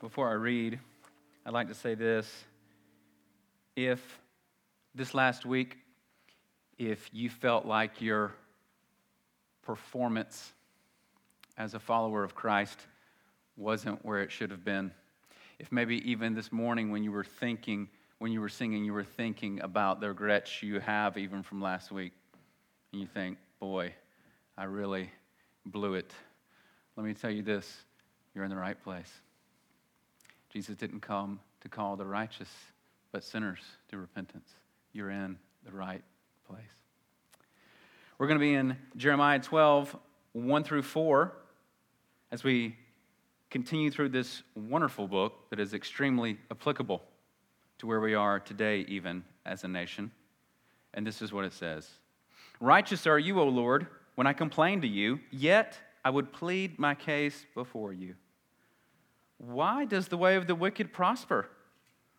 before I read, I'd like to say this. If this last week, if you felt like your performance as a follower of Christ wasn't where it should have been, if maybe even this morning when you were thinking, when you were singing, you were thinking about the regrets you have even from last week, and you think, boy, I really blew it. Let me tell you this you're in the right place. Jesus didn't come to call the righteous, but sinners to repentance. You're in the right place. We're going to be in Jeremiah 12, 1 through 4, as we continue through this wonderful book that is extremely applicable to where we are today, even as a nation. And this is what it says Righteous are you, O Lord, when I complain to you, yet I would plead my case before you. Why does the way of the wicked prosper?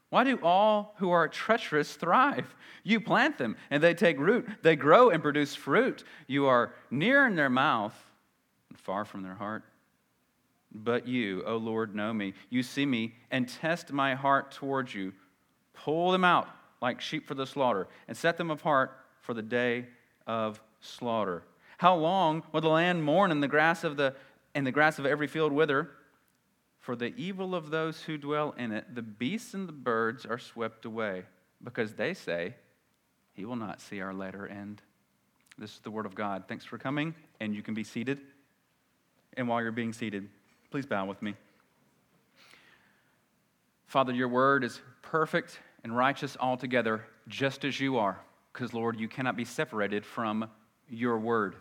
Why do all who are treacherous thrive? You plant them and they take root. They grow and produce fruit. You are near in their mouth and far from their heart. But you, O Lord, know me. You see me and test my heart towards you. Pull them out like sheep for the slaughter and set them apart for the day of slaughter. How long will the land mourn and the grass of the and the grass of every field wither? For the evil of those who dwell in it, the beasts and the birds are swept away, because they say, He will not see our latter end. This is the word of God. Thanks for coming, and you can be seated. And while you're being seated, please bow with me. Father, your word is perfect and righteous altogether, just as you are, because, Lord, you cannot be separated from your word.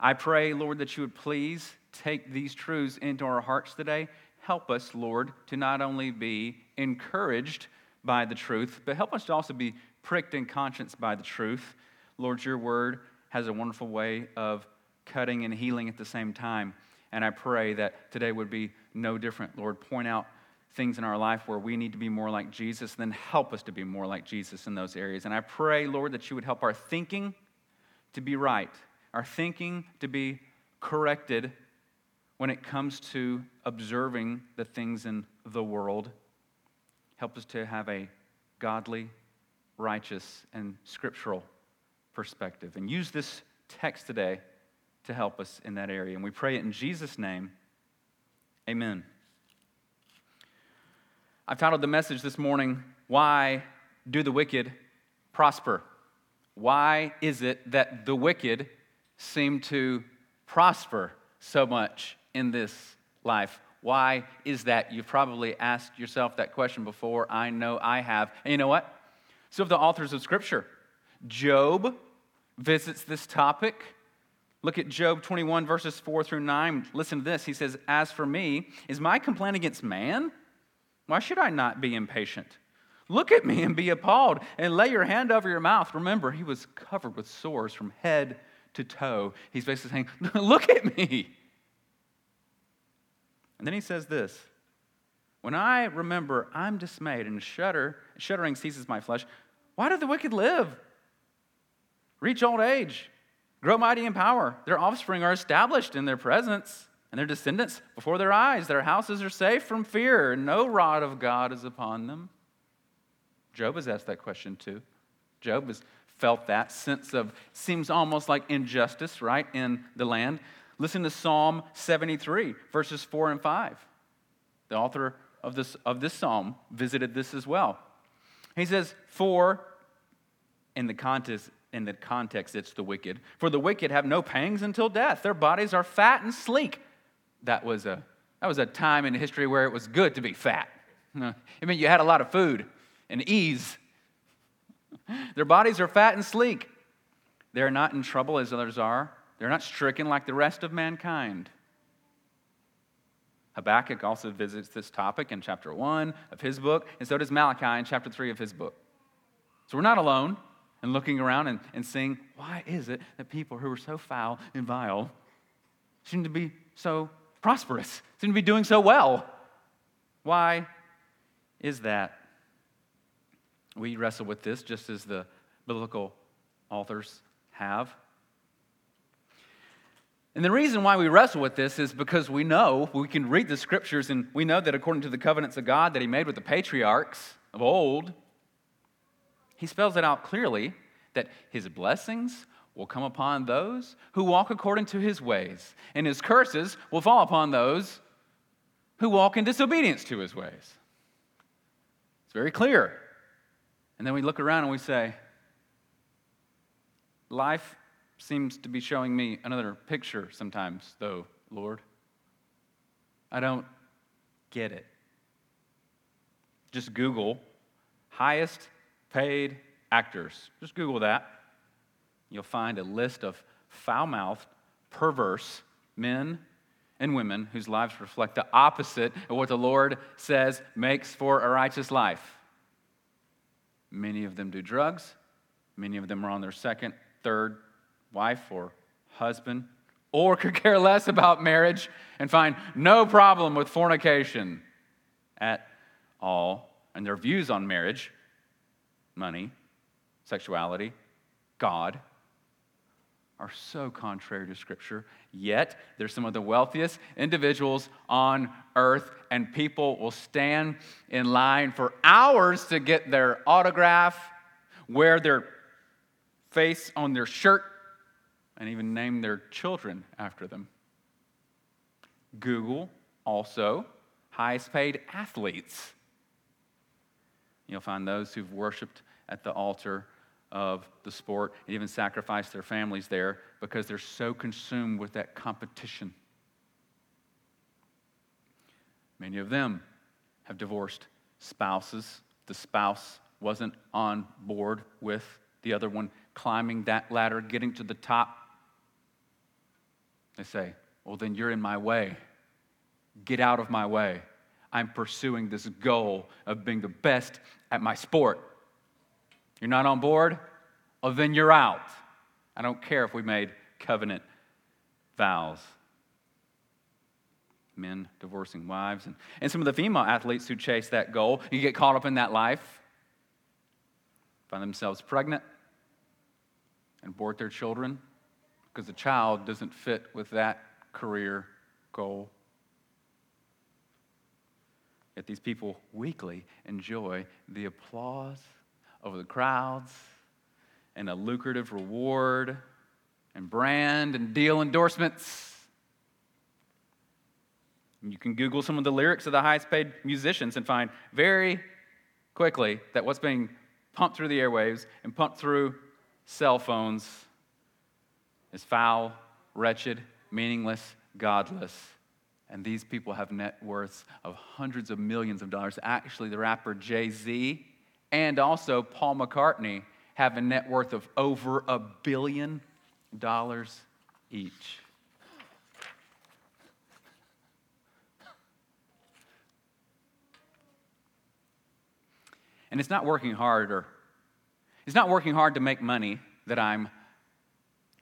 I pray, Lord, that you would please take these truths into our hearts today help us, Lord, to not only be encouraged by the truth, but help us to also be pricked in conscience by the truth. Lord, your word has a wonderful way of cutting and healing at the same time. And I pray that today would be no different. Lord, point out things in our life where we need to be more like Jesus, then help us to be more like Jesus in those areas. And I pray, Lord, that you would help our thinking to be right, our thinking to be corrected when it comes to observing the things in the world. Help us to have a godly, righteous, and scriptural perspective. And use this text today to help us in that area. And we pray it in Jesus' name. Amen. I've titled the message this morning, Why Do the Wicked Prosper? Why is it that the wicked seem to prosper so much in this life. Why is that? You've probably asked yourself that question before. I know I have. And you know what? So, of the authors of Scripture, Job visits this topic. Look at Job 21, verses 4 through 9. Listen to this. He says, As for me, is my complaint against man? Why should I not be impatient? Look at me and be appalled, and lay your hand over your mouth. Remember, he was covered with sores from head to toe. He's basically saying, Look at me. And then he says this When I remember, I'm dismayed, and shudder, shuddering seizes my flesh. Why do the wicked live? Reach old age, grow mighty in power. Their offspring are established in their presence, and their descendants before their eyes. Their houses are safe from fear, and no rod of God is upon them. Job has asked that question too. Job has felt that sense of, seems almost like injustice, right, in the land. Listen to Psalm 73, verses 4 and 5. The author of this, of this psalm visited this as well. He says, For, in the context, in the context, it's the wicked. For the wicked have no pangs until death. Their bodies are fat and sleek. That was a, that was a time in history where it was good to be fat. I mean, you had a lot of food and ease. Their bodies are fat and sleek. They're not in trouble as others are. They're not stricken like the rest of mankind. Habakkuk also visits this topic in chapter 1 of his book, and so does Malachi in chapter 3 of his book. So we're not alone in looking around and, and seeing why is it that people who are so foul and vile seem to be so prosperous, seem to be doing so well? Why is that? We wrestle with this just as the biblical authors have. And the reason why we wrestle with this is because we know, we can read the scriptures, and we know that according to the covenants of God that He made with the patriarchs of old, He spells it out clearly that His blessings will come upon those who walk according to His ways, and His curses will fall upon those who walk in disobedience to His ways. It's very clear. And then we look around and we say, Life seems to be showing me another picture sometimes, though, Lord. I don't get it. Just Google highest paid actors. Just Google that. You'll find a list of foul mouthed, perverse men and women whose lives reflect the opposite of what the Lord says makes for a righteous life. Many of them do drugs, many of them are on their second, third, wife or husband, or could care less about marriage and find no problem with fornication at all. And their views on marriage, money, sexuality, God, are so contrary to Scripture. Yet, they're some of the wealthiest individuals on earth, and people will stand in line for hours to get their autograph, wear their face on their shirt and even name their children after them. Google also highest paid athletes. You'll find those who've worshiped at the altar of the sport and even sacrificed their families there because they're so consumed with that competition. Many of them have divorced spouses. The spouse wasn't on board with the other one climbing that ladder, getting to the top. They say, Well, then you're in my way. Get out of my way. I'm pursuing this goal of being the best at my sport. You're not on board? Well, then you're out. I don't care if we made covenant vows. Men divorcing wives, and, and some of the female athletes who chase that goal, you get caught up in that life, find themselves pregnant, and abort their children because the child doesn't fit with that career goal. Yet these people weekly enjoy the applause of the crowds and a lucrative reward and brand and deal endorsements. And you can Google some of the lyrics of the highest paid musicians and find very quickly that what's being pumped through the airwaves and pumped through cell phones is foul, wretched, meaningless, godless. And these people have net worths of hundreds of millions of dollars. Actually, the rapper Jay Z and also Paul McCartney have a net worth of over a billion dollars each. And it's not working hard or it's not working hard to make money that I'm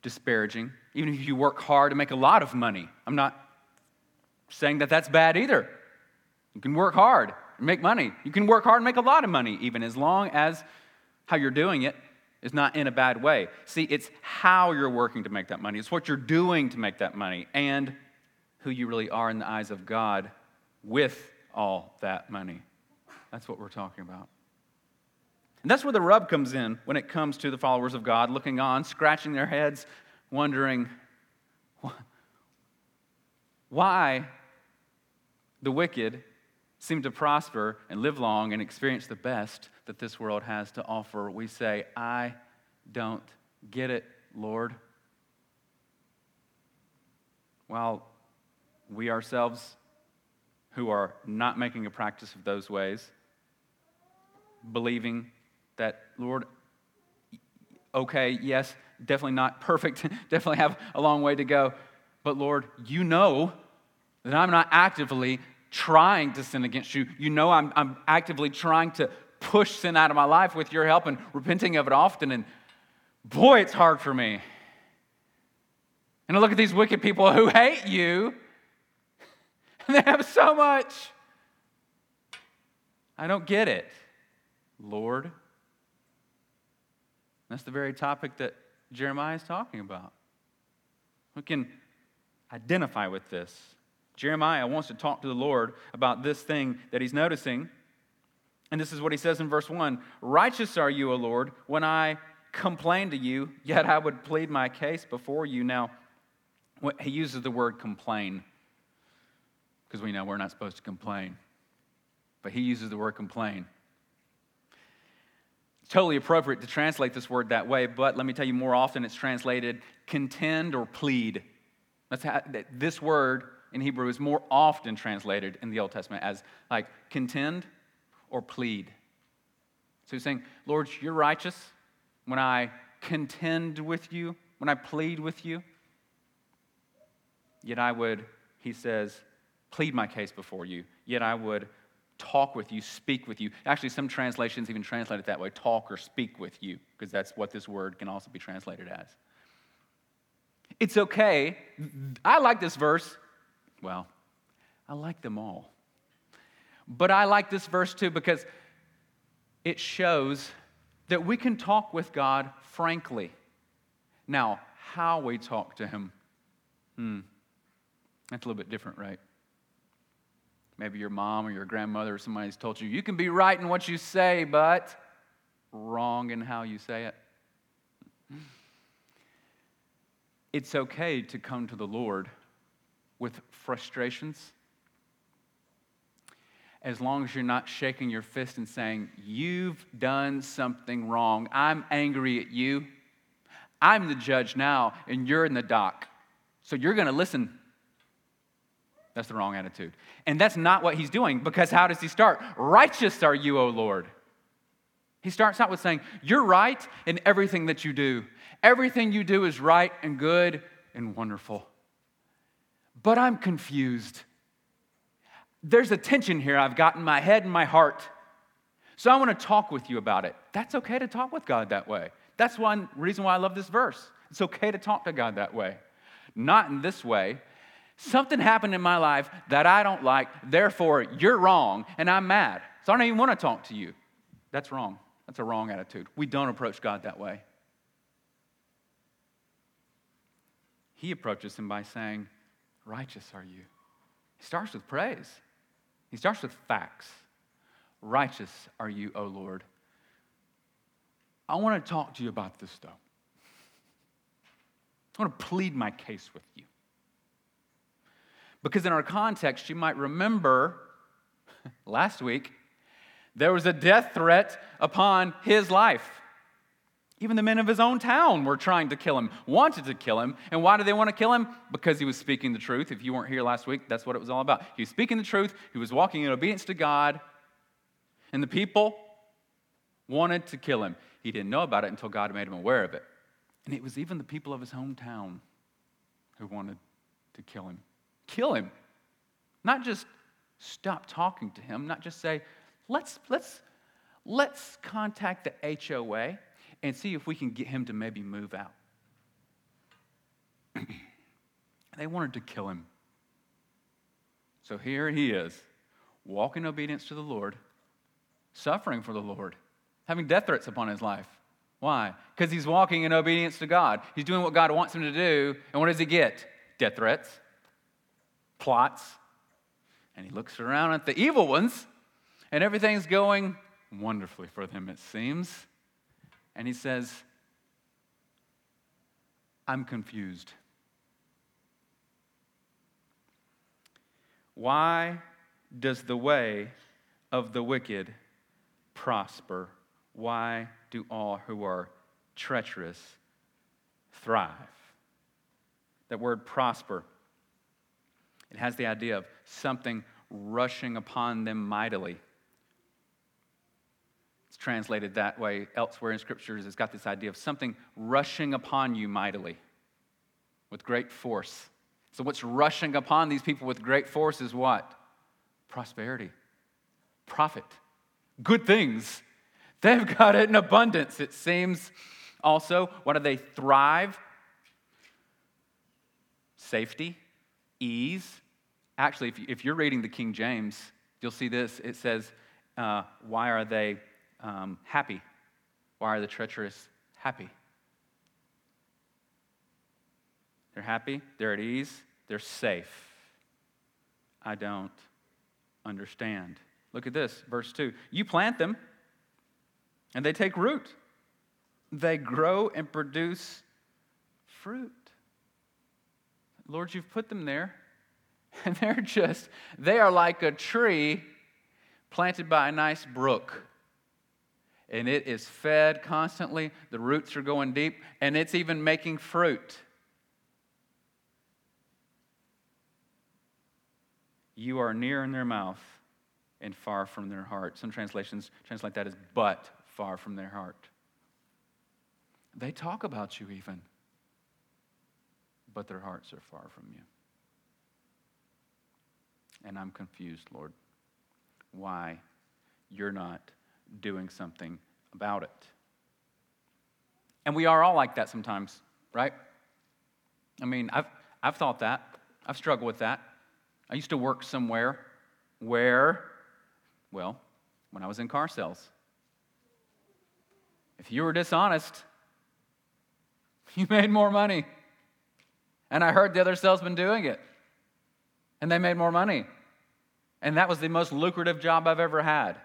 disparaging. Even if you work hard to make a lot of money, I'm not saying that that's bad either. You can work hard and make money. You can work hard and make a lot of money, even as long as how you're doing it is not in a bad way. See, it's how you're working to make that money, it's what you're doing to make that money, and who you really are in the eyes of God with all that money. That's what we're talking about. And that's where the rub comes in when it comes to the followers of God looking on, scratching their heads, wondering why the wicked seem to prosper and live long and experience the best that this world has to offer. We say, I don't get it, Lord. While we ourselves, who are not making a practice of those ways, believing that, Lord, okay, yes, definitely not perfect, definitely have a long way to go. But Lord, you know that I'm not actively trying to sin against you. You know I'm, I'm actively trying to push sin out of my life with your help and repenting of it often. And boy, it's hard for me. And I look at these wicked people who hate you, and they have so much. I don't get it, Lord. That's the very topic that Jeremiah is talking about. We can identify with this. Jeremiah wants to talk to the Lord about this thing that he's noticing. And this is what he says in verse 1 Righteous are you, O Lord, when I complain to you, yet I would plead my case before you. Now, he uses the word complain because we know we're not supposed to complain. But he uses the word complain. Totally appropriate to translate this word that way, but let me tell you more often it's translated contend or plead. That's how, this word in Hebrew is more often translated in the Old Testament as like contend or plead. So he's saying, Lord, you're righteous when I contend with you, when I plead with you. Yet I would, he says, plead my case before you. Yet I would talk with you, speak with you. Actually, some translations even translate it that way talk or speak with you, because that's what this word can also be translated as. It's okay. I like this verse. Well, I like them all. But I like this verse too because it shows that we can talk with God frankly. Now, how we talk to Him, hmm, that's a little bit different, right? Maybe your mom or your grandmother or somebody's told you, you can be right in what you say, but wrong in how you say it. It's okay to come to the Lord with frustrations as long as you're not shaking your fist and saying, You've done something wrong. I'm angry at you. I'm the judge now, and you're in the dock. So you're going to listen. That's the wrong attitude. And that's not what he's doing because how does he start? Righteous are you, O Lord. He starts out with saying, You're right in everything that you do. Everything you do is right and good and wonderful. But I'm confused. There's a tension here I've got in my head and my heart. So I want to talk with you about it. That's okay to talk with God that way. That's one reason why I love this verse. It's okay to talk to God that way. Not in this way. Something happened in my life that I don't like, therefore you're wrong, and I'm mad. So I don't even want to talk to you. That's wrong. That's a wrong attitude. We don't approach God that way. He approaches him by saying, Righteous are you. He starts with praise, he starts with facts. Righteous are you, O Lord. I want to talk to you about this, though. I want to plead my case with you. Because in our context, you might remember last week, there was a death threat upon his life. Even the men of his own town were trying to kill him, wanted to kill him. And why did they want to kill him? Because he was speaking the truth. If you weren't here last week, that's what it was all about. He was speaking the truth, he was walking in obedience to God, and the people wanted to kill him. He didn't know about it until God made him aware of it. And it was even the people of his hometown who wanted to kill him. Kill him. Not just stop talking to him, not just say, let's, let's, let's contact the HOA and see if we can get him to maybe move out. they wanted to kill him. So here he is, walking in obedience to the Lord, suffering for the Lord, having death threats upon his life. Why? Because he's walking in obedience to God. He's doing what God wants him to do. And what does he get? Death threats, plots. And he looks around at the evil ones, and everything's going wonderfully for them, it seems. And he says, I'm confused. Why does the way of the wicked prosper? Why do all who are treacherous thrive? That word prosper, it has the idea of something rushing upon them mightily. It's translated that way elsewhere in scriptures. It's got this idea of something rushing upon you mightily with great force. So, what's rushing upon these people with great force is what? Prosperity, profit, good things. They've got it in abundance, it seems. Also, what do they thrive? Safety, ease. Actually, if you're reading the King James, you'll see this. It says, uh, Why are they um, happy? Why are the treacherous happy? They're happy, they're at ease, They're safe. I don't understand. Look at this, verse 2. You plant them, and they take root. They grow and produce fruit. Lord, you've put them there, and they're just, they are like a tree planted by a nice brook. And it is fed constantly, the roots are going deep, and it's even making fruit. You are near in their mouth and far from their heart. Some translations translate that as but far from their heart. They talk about you even, but their hearts are far from you. And I'm confused, Lord, why you're not doing something about it. And we are all like that sometimes, right? I mean, I've, I've thought that. I've struggled with that. I used to work somewhere where, well, when I was in car sales, if you were dishonest, you made more money. And I heard the other salesman doing it, and they made more money. And that was the most lucrative job I've ever had.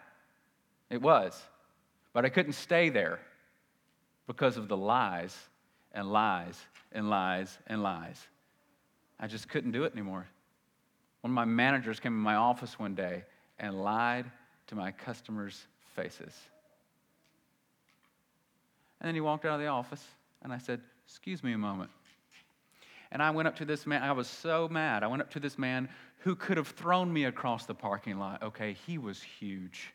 It was. But I couldn't stay there because of the lies and lies and lies and lies. I just couldn't do it anymore. One of my managers came in my office one day and lied to my customers' faces. And then he walked out of the office, and I said, Excuse me a moment. And I went up to this man. I was so mad. I went up to this man who could have thrown me across the parking lot. Okay, he was huge.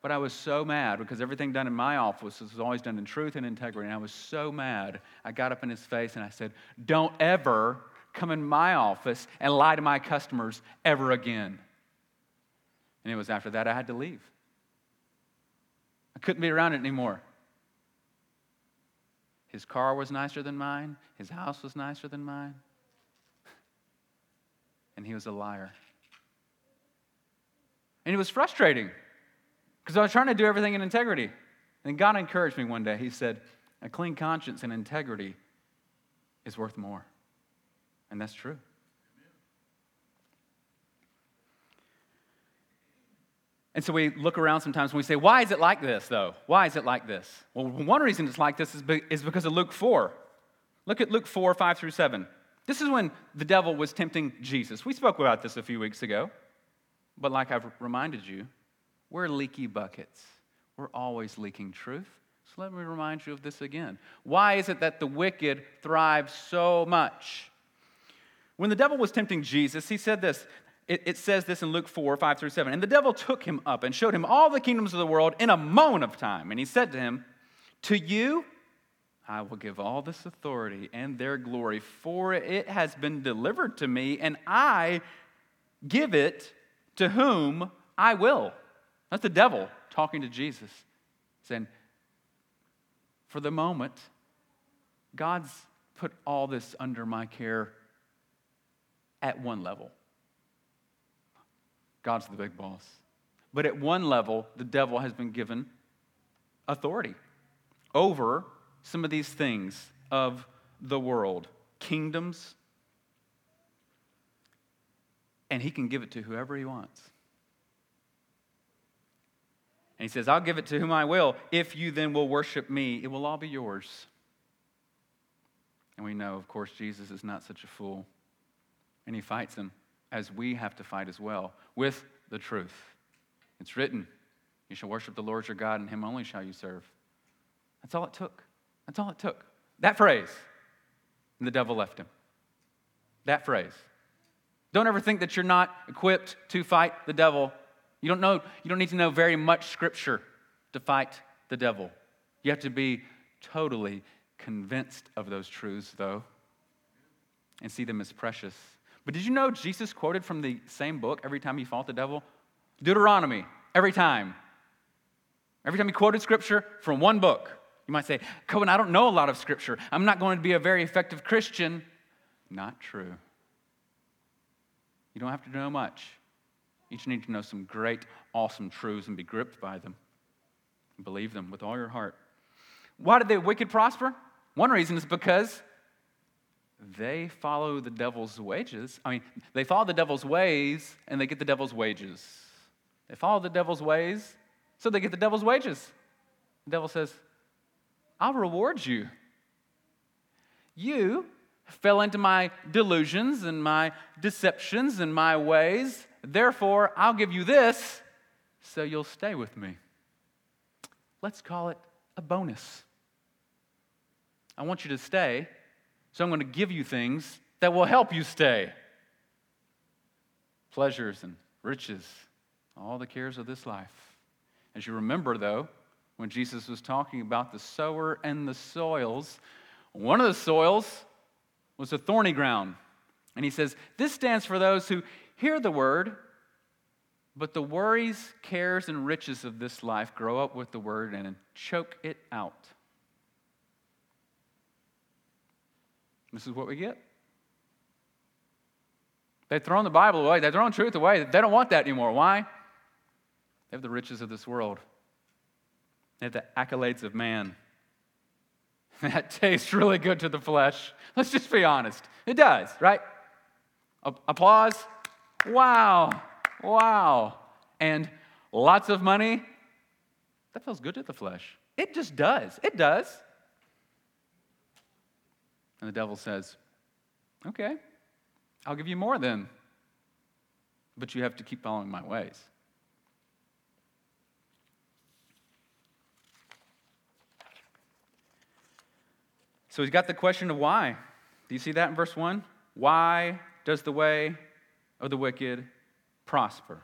But I was so mad because everything done in my office was always done in truth and integrity. And I was so mad. I got up in his face and I said, Don't ever come in my office and lie to my customers ever again. And it was after that I had to leave. I couldn't be around it anymore. His car was nicer than mine, his house was nicer than mine. And he was a liar. And it was frustrating because I was trying to do everything in integrity. And God encouraged me one day. He said, A clean conscience and integrity is worth more. And that's true. And so we look around sometimes and we say, why is it like this, though? Why is it like this? Well, one reason it's like this is, be- is because of Luke 4. Look at Luke 4, 5 through 7. This is when the devil was tempting Jesus. We spoke about this a few weeks ago. But like I've reminded you, we're leaky buckets. We're always leaking truth. So let me remind you of this again. Why is it that the wicked thrive so much? When the devil was tempting Jesus, he said this. It, it, says this in Luke 4, 5 through 7. And the devil took him up and showed him all the kingdoms of the world in a moment of time. And he said to him, To you I will give all this authority and their glory, for it has been delivered to me, and I give it to whom I will. That's the devil talking to Jesus, saying, For the moment, God's put all this under my care at one level. God's the big boss. But at one level, the devil has been given authority over some of these things of the world kingdoms, and he can give it to whoever he wants. And he says, I'll give it to whom I will. If you then will worship me, it will all be yours. And we know, of course, Jesus is not such a fool and he fights them as we have to fight as well with the truth. It's written, You shall worship the Lord your God, and him only shall you serve. That's all it took. That's all it took. That phrase, and the devil left him. That phrase. Don't ever think that you're not equipped to fight the devil. You don't know, you don't need to know very much scripture to fight the devil. You have to be totally convinced of those truths, though, and see them as precious but did you know Jesus quoted from the same book every time he fought the devil? Deuteronomy, every time. Every time he quoted scripture from one book. You might say, Cohen, I don't know a lot of scripture. I'm not going to be a very effective Christian. Not true. You don't have to know much. You just need to know some great, awesome truths and be gripped by them. Believe them with all your heart. Why did the wicked prosper? One reason is because they follow the devil's wages. I mean, they follow the devil's ways and they get the devil's wages. They follow the devil's ways, so they get the devil's wages. The devil says, I'll reward you. You fell into my delusions and my deceptions and my ways. Therefore, I'll give you this so you'll stay with me. Let's call it a bonus. I want you to stay, so I'm going to give you things that will help you stay pleasures and riches, all the cares of this life. As you remember, though, when Jesus was talking about the sower and the soils, one of the soils was a thorny ground. And he says, This stands for those who hear the word, but the worries, cares, and riches of this life grow up with the word and choke it out. This is what we get. They've thrown the Bible away, they've thrown truth away. They don't want that anymore. Why? They have the riches of this world, they have the accolades of man. That tastes really good to the flesh. Let's just be honest. It does, right? A- applause. Wow. Wow. And lots of money. That feels good to the flesh. It just does. It does. And the devil says, Okay, I'll give you more then. But you have to keep following my ways. So he's got the question of why. Do you see that in verse 1? Why does the way of the wicked prosper?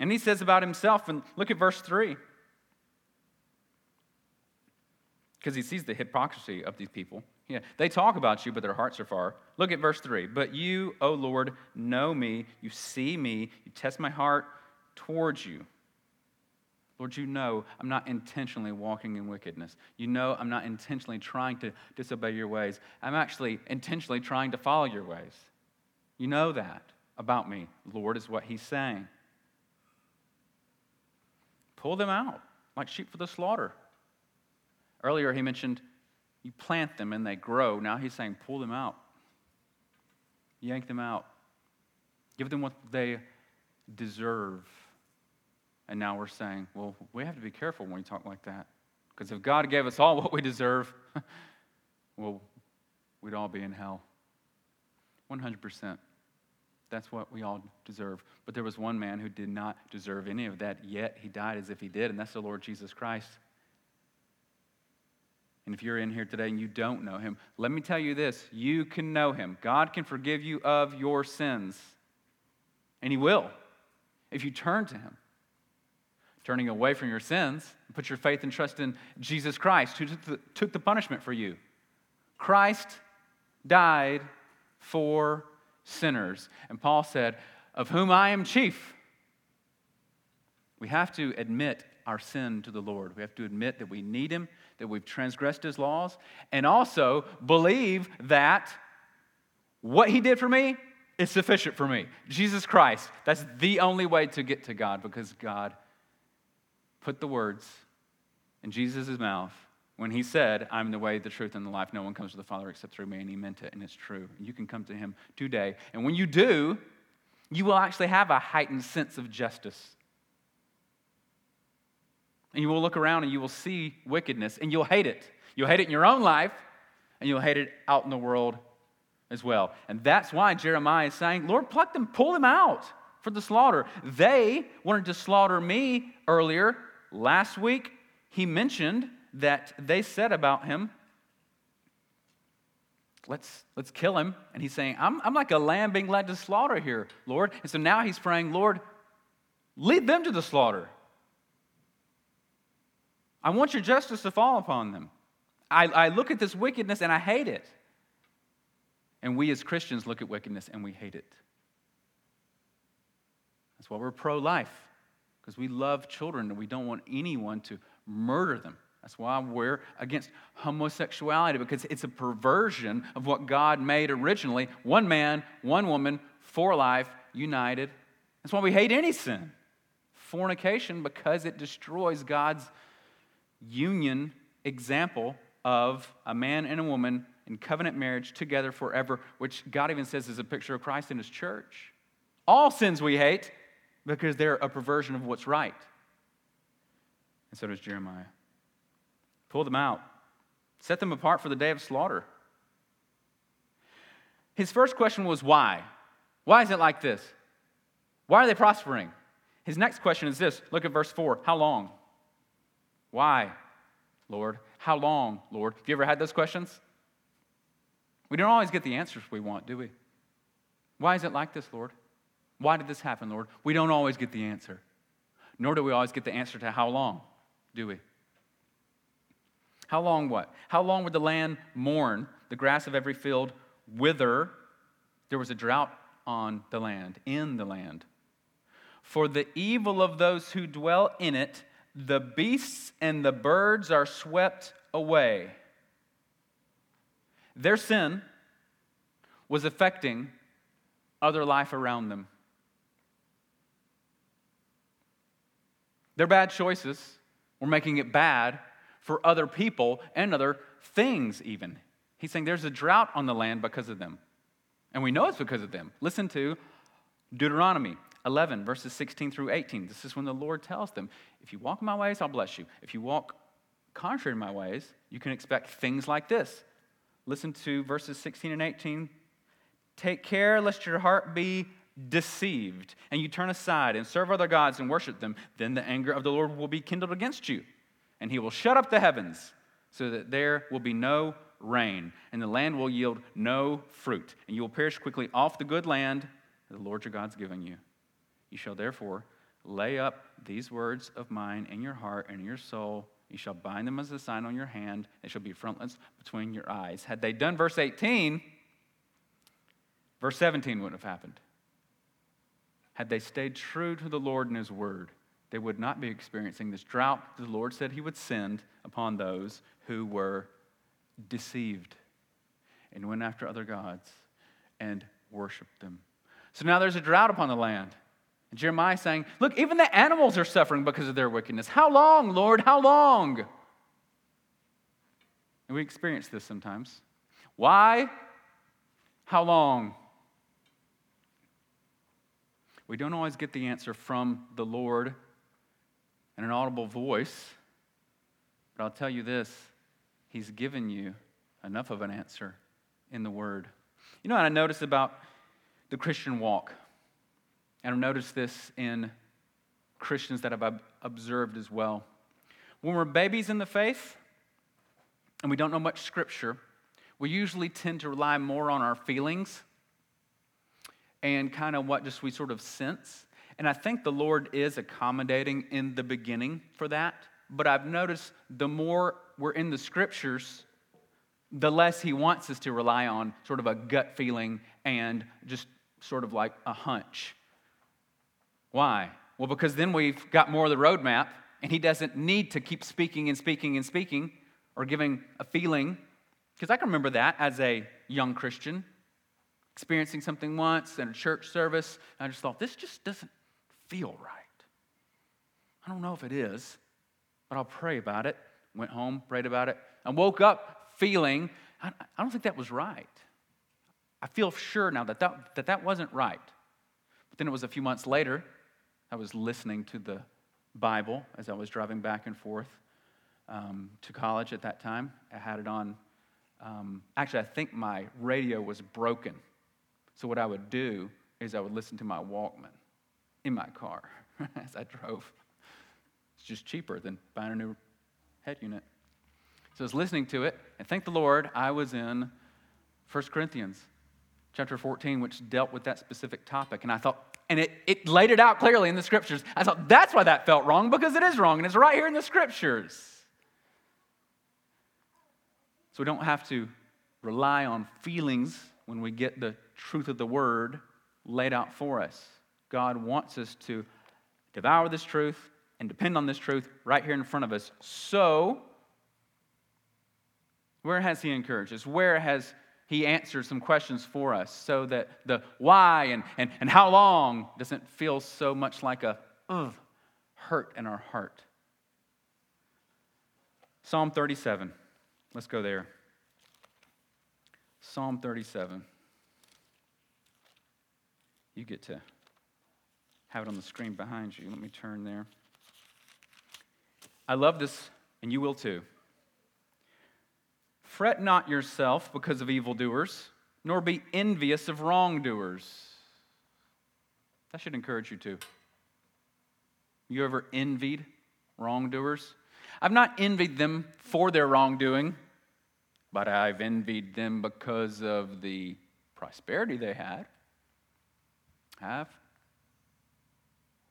And he says about himself, and look at verse 3. Because he sees the hypocrisy of these people. Yeah, they talk about you, but their hearts are far. Look at verse 3. But you, O Lord, know me. You see me. You test my heart towards you. Lord, you know I'm not intentionally walking in wickedness. You know I'm not intentionally trying to disobey your ways. I'm actually intentionally trying to follow your ways. You know that about me, Lord, is what he's saying. Pull them out like sheep for the slaughter. Earlier, he mentioned you plant them and they grow. Now he's saying pull them out, yank them out, give them what they deserve. And now we're saying, well, we have to be careful when we talk like that. Because if God gave us all what we deserve, well, we'd all be in hell. 100%. That's what we all deserve. But there was one man who did not deserve any of that, yet he died as if he did, and that's the Lord Jesus Christ. And if you're in here today and you don't know him, let me tell you this you can know him. God can forgive you of your sins, and he will if you turn to him turning away from your sins, put your faith and trust in Jesus Christ, who took the, took the punishment for you. Christ died for sinners. And Paul said, Of whom I am chief. We have to admit our sin to the Lord. We have to admit that we need Him, that we've transgressed His laws, and also believe that what He did for me is sufficient for me. Jesus Christ, that's the only way to get to God because God put the words in Jesus' mouth when he said, I'm the way, the truth, and the life. No one comes to the Father except through me. And he meant it, and it's true. You can come to him today. And when you do, you will actually have a heightened sense of justice. And you will look around and you will see wickedness, and you'll hate it. You'll hate it in your own life, and you'll hate it out in the world as well. And that's why Jeremiah is saying, Lord, pluck them, pull them out for the slaughter. They wanted to slaughter me earlier, Last week, he mentioned that they said about him, let's, let's kill him. And he's saying, I'm, I'm like a lamb being led to slaughter here, Lord. And so now he's praying, Lord, lead them to the slaughter. I want your justice to fall upon them. I, I look at this wickedness and I hate it. And we as Christians look at wickedness and we hate it. That's why we're pro life because we love children and we don't want anyone to murder them. That's why we're against homosexuality because it's a perversion of what God made originally one man, one woman, for life, united. That's why we hate any sin. Fornication, because it destroys God's union example of a man and a woman in covenant marriage together forever, which God even says is a picture of Christ in his church. All sins we hate because they're a perversion of what's right. And so does Jeremiah. Pull them out, set them apart for the day of slaughter. His first question was why? Why is it like this? Why are they prospering? His next question is this look at verse 4. How long? Why, Lord? How long, Lord? Have you ever had those questions? We don't always get the answers we want, do we? Why is it like this, Lord? Why did this happen, Lord? We don't always get the answer. Nor do we always get the answer to how long, do we? How long what? How long would the land mourn, the grass of every field wither? There was a drought on the land, in the land. For the evil of those who dwell in it, the beasts and the birds are swept away. Their sin was affecting other life around them. Their bad choices were making it bad for other people and other things, even. He's saying there's a drought on the land because of them. And we know it's because of them. Listen to Deuteronomy 11, verses 16 through 18. This is when the Lord tells them, If you walk in my ways, I'll bless you. If you walk contrary to my ways, you can expect things like this. Listen to verses 16 and 18. Take care lest your heart be deceived, and you turn aside and serve other gods and worship them. Then the anger of the Lord will be kindled against you, and he will shut up the heavens so that there will be no rain, and the land will yield no fruit, and you will perish quickly off the good land that the Lord your God's given you. You shall therefore lay up these words of mine in your heart and in your soul. You shall bind them as a sign on your hand. They shall be frontlets between your eyes. Had they done verse 18, verse 17 wouldn't have happened. Had they stayed true to the Lord and His word, they would not be experiencing this drought the Lord said He would send upon those who were deceived and went after other gods and worshiped them. So now there's a drought upon the land. And Jeremiah saying, Look, even the animals are suffering because of their wickedness. How long, Lord? How long? And we experience this sometimes. Why? How long? We don't always get the answer from the Lord in an audible voice, but I'll tell you this He's given you enough of an answer in the Word. You know what I noticed about the Christian walk? And I've noticed this in Christians that I've observed as well. When we're babies in the faith and we don't know much scripture, we usually tend to rely more on our feelings and kind of what just we sort of sense. And I think the Lord is accommodating in the beginning for that. But I've noticed the more we're in the scriptures, the less He wants us to rely on sort of a gut feeling and just sort of like a hunch. Why? Well, because then we've got more of the roadmap, and He doesn't need to keep speaking and speaking and speaking or giving a feeling. Because I can remember that as a young Christian, experiencing something once in a church service, and I just thought, this just doesn't feel right. I don't know if it is, but I'll pray about it. Went home, prayed about it, and woke up feeling, I, I don't think that was right. I feel sure now that that, that that wasn't right. But then it was a few months later, I was listening to the Bible as I was driving back and forth um, to college at that time. I had it on. Um, actually, I think my radio was broken. So, what I would do is I would listen to my Walkman in my car as I drove. It's just cheaper than buying a new head unit. So I was listening to it, and thank the Lord, I was in 1 Corinthians chapter 14, which dealt with that specific topic. And I thought, and it, it laid it out clearly in the scriptures. I thought, that's why that felt wrong, because it is wrong, and it's right here in the scriptures. So we don't have to rely on feelings when we get the truth of the word laid out for us. God wants us to devour this truth and depend on this truth right here in front of us. So, where has He encouraged us? Where has he answers some questions for us so that the why and, and, and how long doesn't feel so much like a ugh, hurt in our heart. Psalm 37. Let's go there. Psalm 37. You get to have it on the screen behind you. Let me turn there. I love this, and you will too. Fret not yourself because of evildoers, nor be envious of wrongdoers. That should encourage you too. You ever envied wrongdoers? I've not envied them for their wrongdoing, but I've envied them because of the prosperity they had. Have.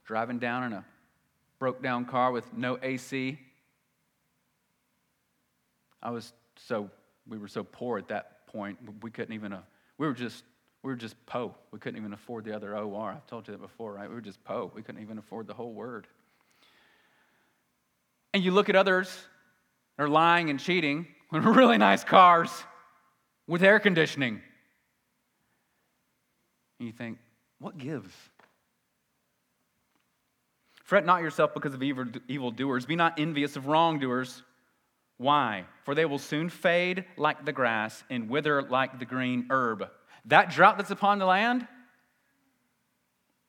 Driving down in a broke down car with no AC. I was so, we were so poor at that point, we couldn't even, uh, we were just, we were just po. We couldn't even afford the other OR. I've told you that before, right? We were just po. We couldn't even afford the whole word. And you look at others, they're lying and cheating with really nice cars with air conditioning. And you think, what gives? Fret not yourself because of evil, doers. Be not envious of wrongdoers. Why? For they will soon fade like the grass and wither like the green herb. That drought that's upon the land,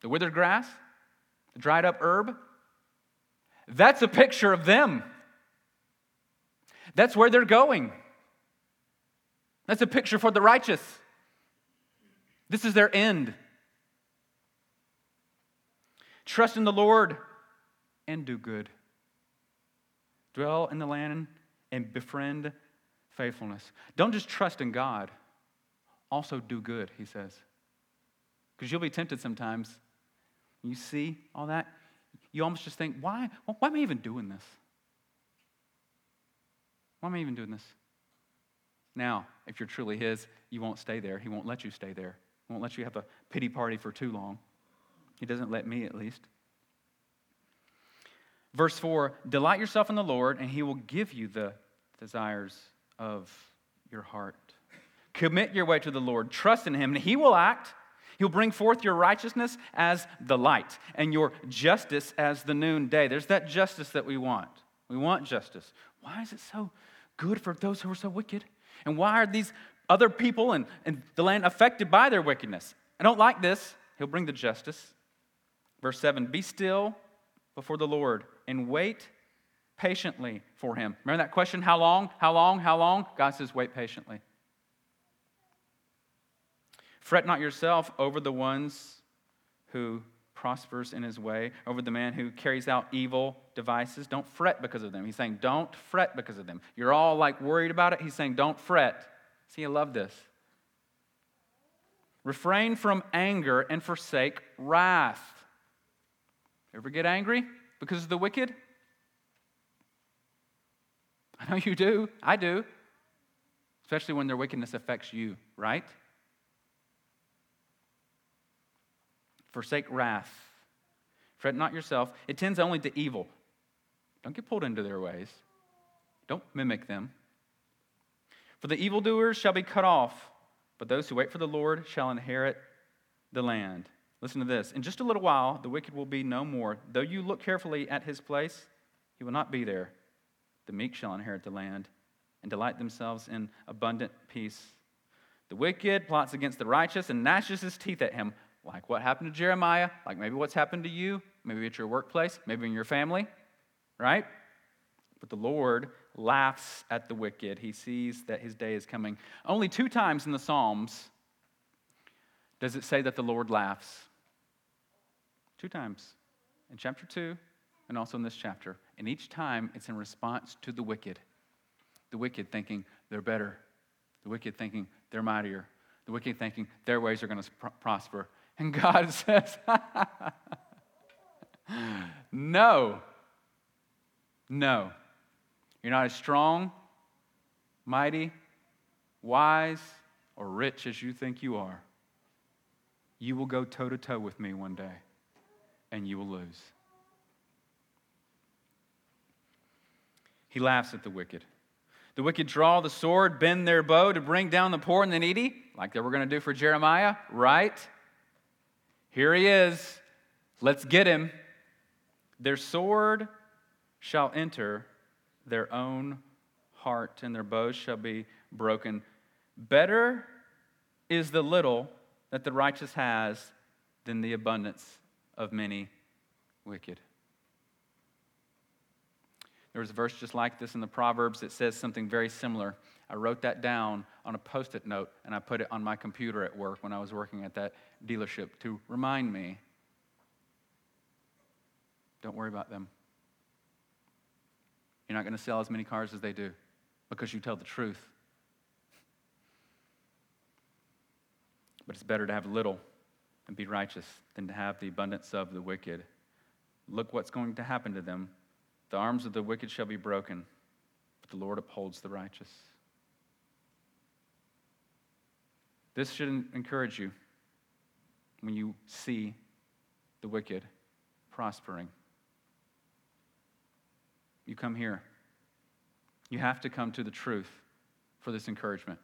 the withered grass, the dried up herb, that's a picture of them. That's where they're going. That's a picture for the righteous. This is their end. Trust in the Lord and do good. Dwell in the land and befriend faithfulness. Don't just trust in God, also do good, he says. Because you'll be tempted sometimes. You see all that, you almost just think, why, why am I even doing this? Why am I even doing this? Now, if you're truly His, you won't stay there. He won't let you stay there. He won't let you have a pity party for too long. He doesn't let me, at least. Verse 4 Delight yourself in the Lord, and He will give you the desires of your heart. Commit your way to the Lord, trust in Him, and He will act. He'll bring forth your righteousness as the light and your justice as the noonday. There's that justice that we want. We want justice. Why is it so good for those who are so wicked? And why are these other people and, and the land affected by their wickedness? I don't like this. He'll bring the justice. Verse 7 Be still before the Lord and wait patiently for him. Remember that question? How long? How long? How long? God says, Wait patiently. Fret not yourself over the ones who prospers in his way, over the man who carries out evil devices. Don't fret because of them. He's saying, don't fret because of them. You're all like worried about it. He's saying, don't fret. See, I love this. Refrain from anger and forsake wrath. Ever get angry because of the wicked? I know you do. I do. Especially when their wickedness affects you, right? Forsake wrath. Fret not yourself. It tends only to evil. Don't get pulled into their ways. Don't mimic them. For the evildoers shall be cut off, but those who wait for the Lord shall inherit the land. Listen to this. In just a little while, the wicked will be no more. Though you look carefully at his place, he will not be there. The meek shall inherit the land and delight themselves in abundant peace. The wicked plots against the righteous and gnashes his teeth at him like what happened to Jeremiah, like maybe what's happened to you, maybe at your workplace, maybe in your family, right? But the Lord laughs at the wicked. He sees that his day is coming. Only two times in the Psalms does it say that the Lord laughs. Two times. In chapter 2 and also in this chapter. And each time it's in response to the wicked. The wicked thinking they're better. The wicked thinking they're mightier. The wicked thinking their ways are going to prosper. And God says, No. No. You're not as strong, mighty, wise, or rich as you think you are. You will go toe to toe with me one day, and you will lose. He laughs at the wicked. The wicked draw the sword, bend their bow to bring down the poor and the needy, like they were going to do for Jeremiah, right? Here he is. Let's get him. Their sword shall enter their own heart, and their bows shall be broken. Better is the little that the righteous has than the abundance of many wicked. There was a verse just like this in the Proverbs that says something very similar. I wrote that down on a post it note and I put it on my computer at work when I was working at that dealership to remind me don't worry about them. You're not going to sell as many cars as they do because you tell the truth. But it's better to have little and be righteous than to have the abundance of the wicked. Look what's going to happen to them. The arms of the wicked shall be broken, but the Lord upholds the righteous. This should encourage you when you see the wicked prospering. You come here. You have to come to the truth for this encouragement.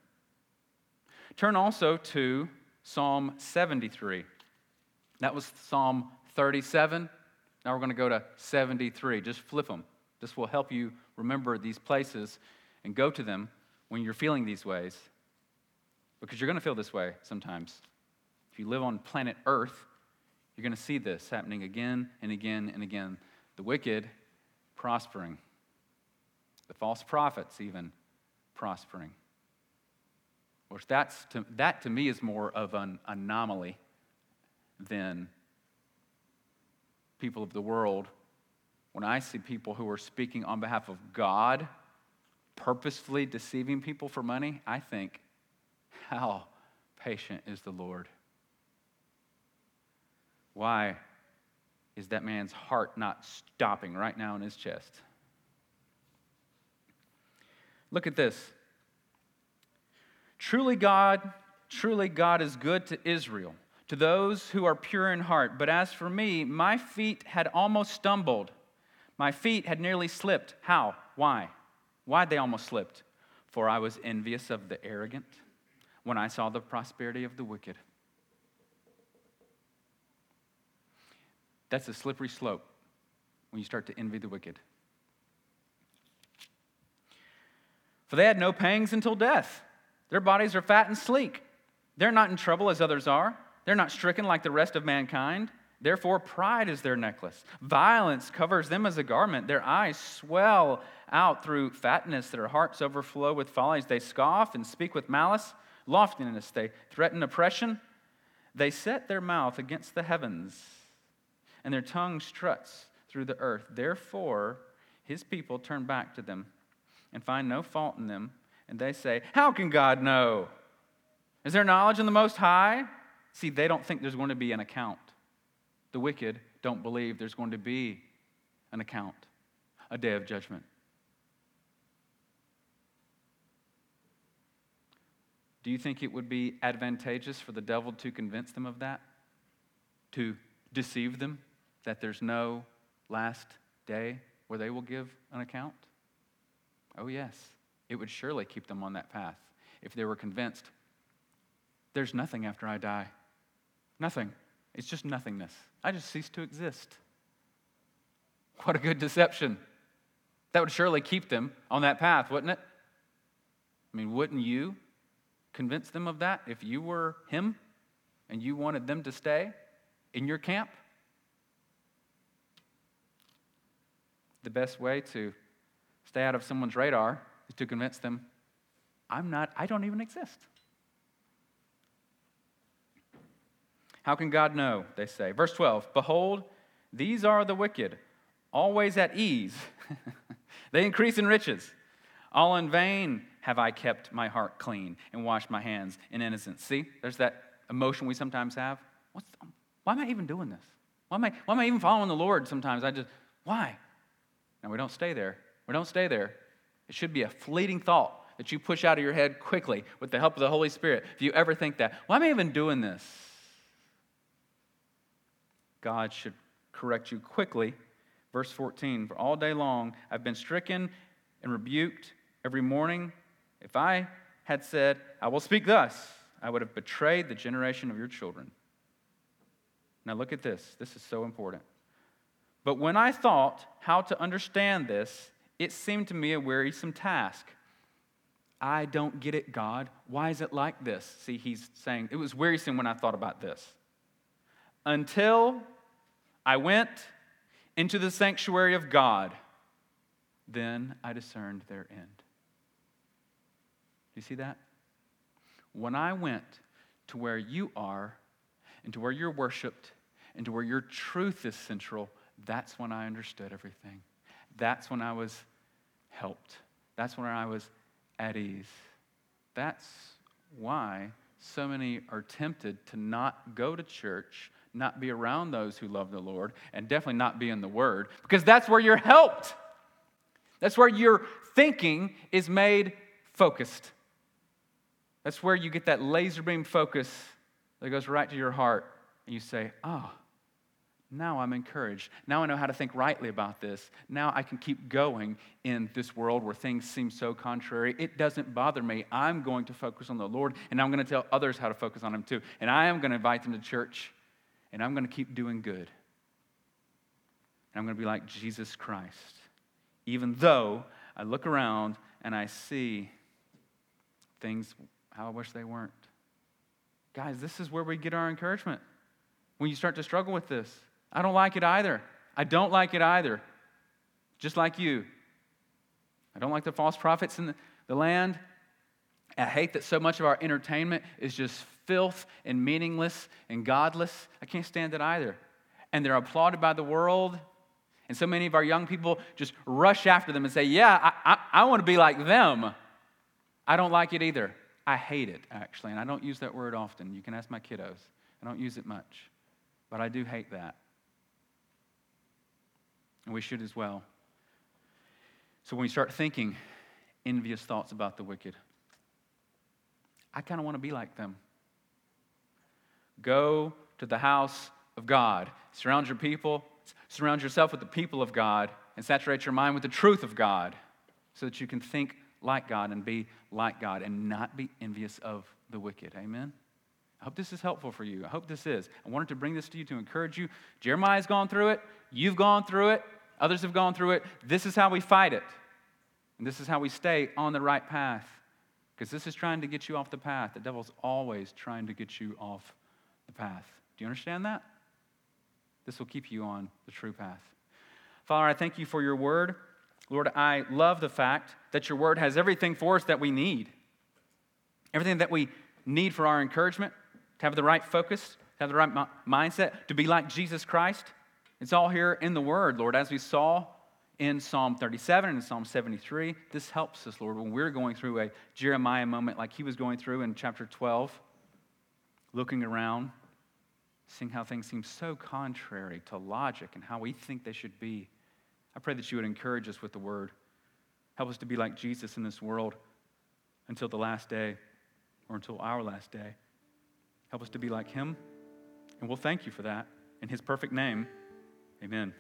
Turn also to Psalm 73. That was Psalm 37. Now we're going to go to 73. Just flip them. This will help you remember these places and go to them when you're feeling these ways. Because you're going to feel this way sometimes. If you live on planet Earth, you're going to see this happening again and again and again. The wicked prospering, the false prophets even prospering. Which that's to, that to me is more of an anomaly than people of the world. When I see people who are speaking on behalf of God, purposefully deceiving people for money, I think, how patient is the Lord? Why is that man's heart not stopping right now in his chest? Look at this. Truly, God, truly, God is good to Israel, to those who are pure in heart. But as for me, my feet had almost stumbled. My feet had nearly slipped. How? Why? Why'd they almost slipped? For I was envious of the arrogant when I saw the prosperity of the wicked. That's a slippery slope when you start to envy the wicked. For they had no pangs until death. Their bodies are fat and sleek. They're not in trouble as others are. They're not stricken like the rest of mankind. Therefore, pride is their necklace. Violence covers them as a garment. Their eyes swell out through fatness. Their hearts overflow with follies. They scoff and speak with malice, loftiness. They threaten oppression. They set their mouth against the heavens and their tongue struts through the earth. Therefore, his people turn back to them and find no fault in them. And they say, How can God know? Is there knowledge in the Most High? See, they don't think there's going to be an account. The wicked don't believe there's going to be an account, a day of judgment. Do you think it would be advantageous for the devil to convince them of that? To deceive them? that there's no last day where they will give an account? Oh, yes. It would surely keep them on that path if they were convinced there's nothing after I die. Nothing. It's just nothingness. I just cease to exist. What a good deception. That would surely keep them on that path, wouldn't it? I mean, wouldn't you convince them of that if you were him and you wanted them to stay in your camp? the best way to stay out of someone's radar is to convince them, I'm not, I don't even exist. How can God know? They say. Verse 12 Behold, these are the wicked, always at ease. they increase in riches. All in vain have I kept my heart clean and washed my hands in innocence. See, there's that emotion we sometimes have. What's, why am I even doing this? Why am, I, why am I even following the Lord sometimes? I just, why? Now, we don't stay there. We don't stay there. It should be a fleeting thought that you push out of your head quickly with the help of the Holy Spirit. If you ever think that, why am I even doing this? God should correct you quickly. Verse 14 For all day long I've been stricken and rebuked every morning. If I had said, I will speak thus, I would have betrayed the generation of your children. Now look at this. This is so important. But when I thought how to understand this, it seemed to me a wearisome task. I don't get it, God. Why is it like this? See, he's saying, it was wearisome when I thought about this. Until I went into the sanctuary of God, then I discerned their end. Do you see that? When I went to where you are and to where you're worshiped and to where your truth is central, that's when I understood everything. That's when I was helped. That's when I was at ease. That's why so many are tempted to not go to church, not be around those who love the Lord, and definitely not be in the Word, because that's where you're helped. That's where your thinking is made focused. That's where you get that laser beam focus that goes right to your heart, and you say, Oh, now I'm encouraged. Now I know how to think rightly about this. Now I can keep going in this world where things seem so contrary. It doesn't bother me. I'm going to focus on the Lord, and I'm going to tell others how to focus on Him too. And I am going to invite them to church, and I'm going to keep doing good. And I'm going to be like Jesus Christ, even though I look around and I see things how I wish they weren't. Guys, this is where we get our encouragement when you start to struggle with this. I don't like it either. I don't like it either. Just like you. I don't like the false prophets in the, the land. I hate that so much of our entertainment is just filth and meaningless and godless. I can't stand it either. And they're applauded by the world. And so many of our young people just rush after them and say, Yeah, I, I, I want to be like them. I don't like it either. I hate it, actually. And I don't use that word often. You can ask my kiddos. I don't use it much. But I do hate that and we should as well. So when we start thinking envious thoughts about the wicked, I kind of want to be like them. Go to the house of God, surround your people, surround yourself with the people of God, and saturate your mind with the truth of God so that you can think like God and be like God and not be envious of the wicked. Amen? I hope this is helpful for you. I hope this is. I wanted to bring this to you to encourage you. Jeremiah's gone through it. You've gone through it. Others have gone through it. This is how we fight it. And this is how we stay on the right path. Because this is trying to get you off the path. The devil's always trying to get you off the path. Do you understand that? This will keep you on the true path. Father, I thank you for your word. Lord, I love the fact that your word has everything for us that we need. Everything that we need for our encouragement, to have the right focus, to have the right mindset, to be like Jesus Christ. It's all here in the Word, Lord, as we saw in Psalm 37 and Psalm 73. This helps us, Lord, when we're going through a Jeremiah moment like he was going through in chapter 12, looking around, seeing how things seem so contrary to logic and how we think they should be. I pray that you would encourage us with the Word. Help us to be like Jesus in this world until the last day or until our last day. Help us to be like him. And we'll thank you for that in his perfect name. Amen.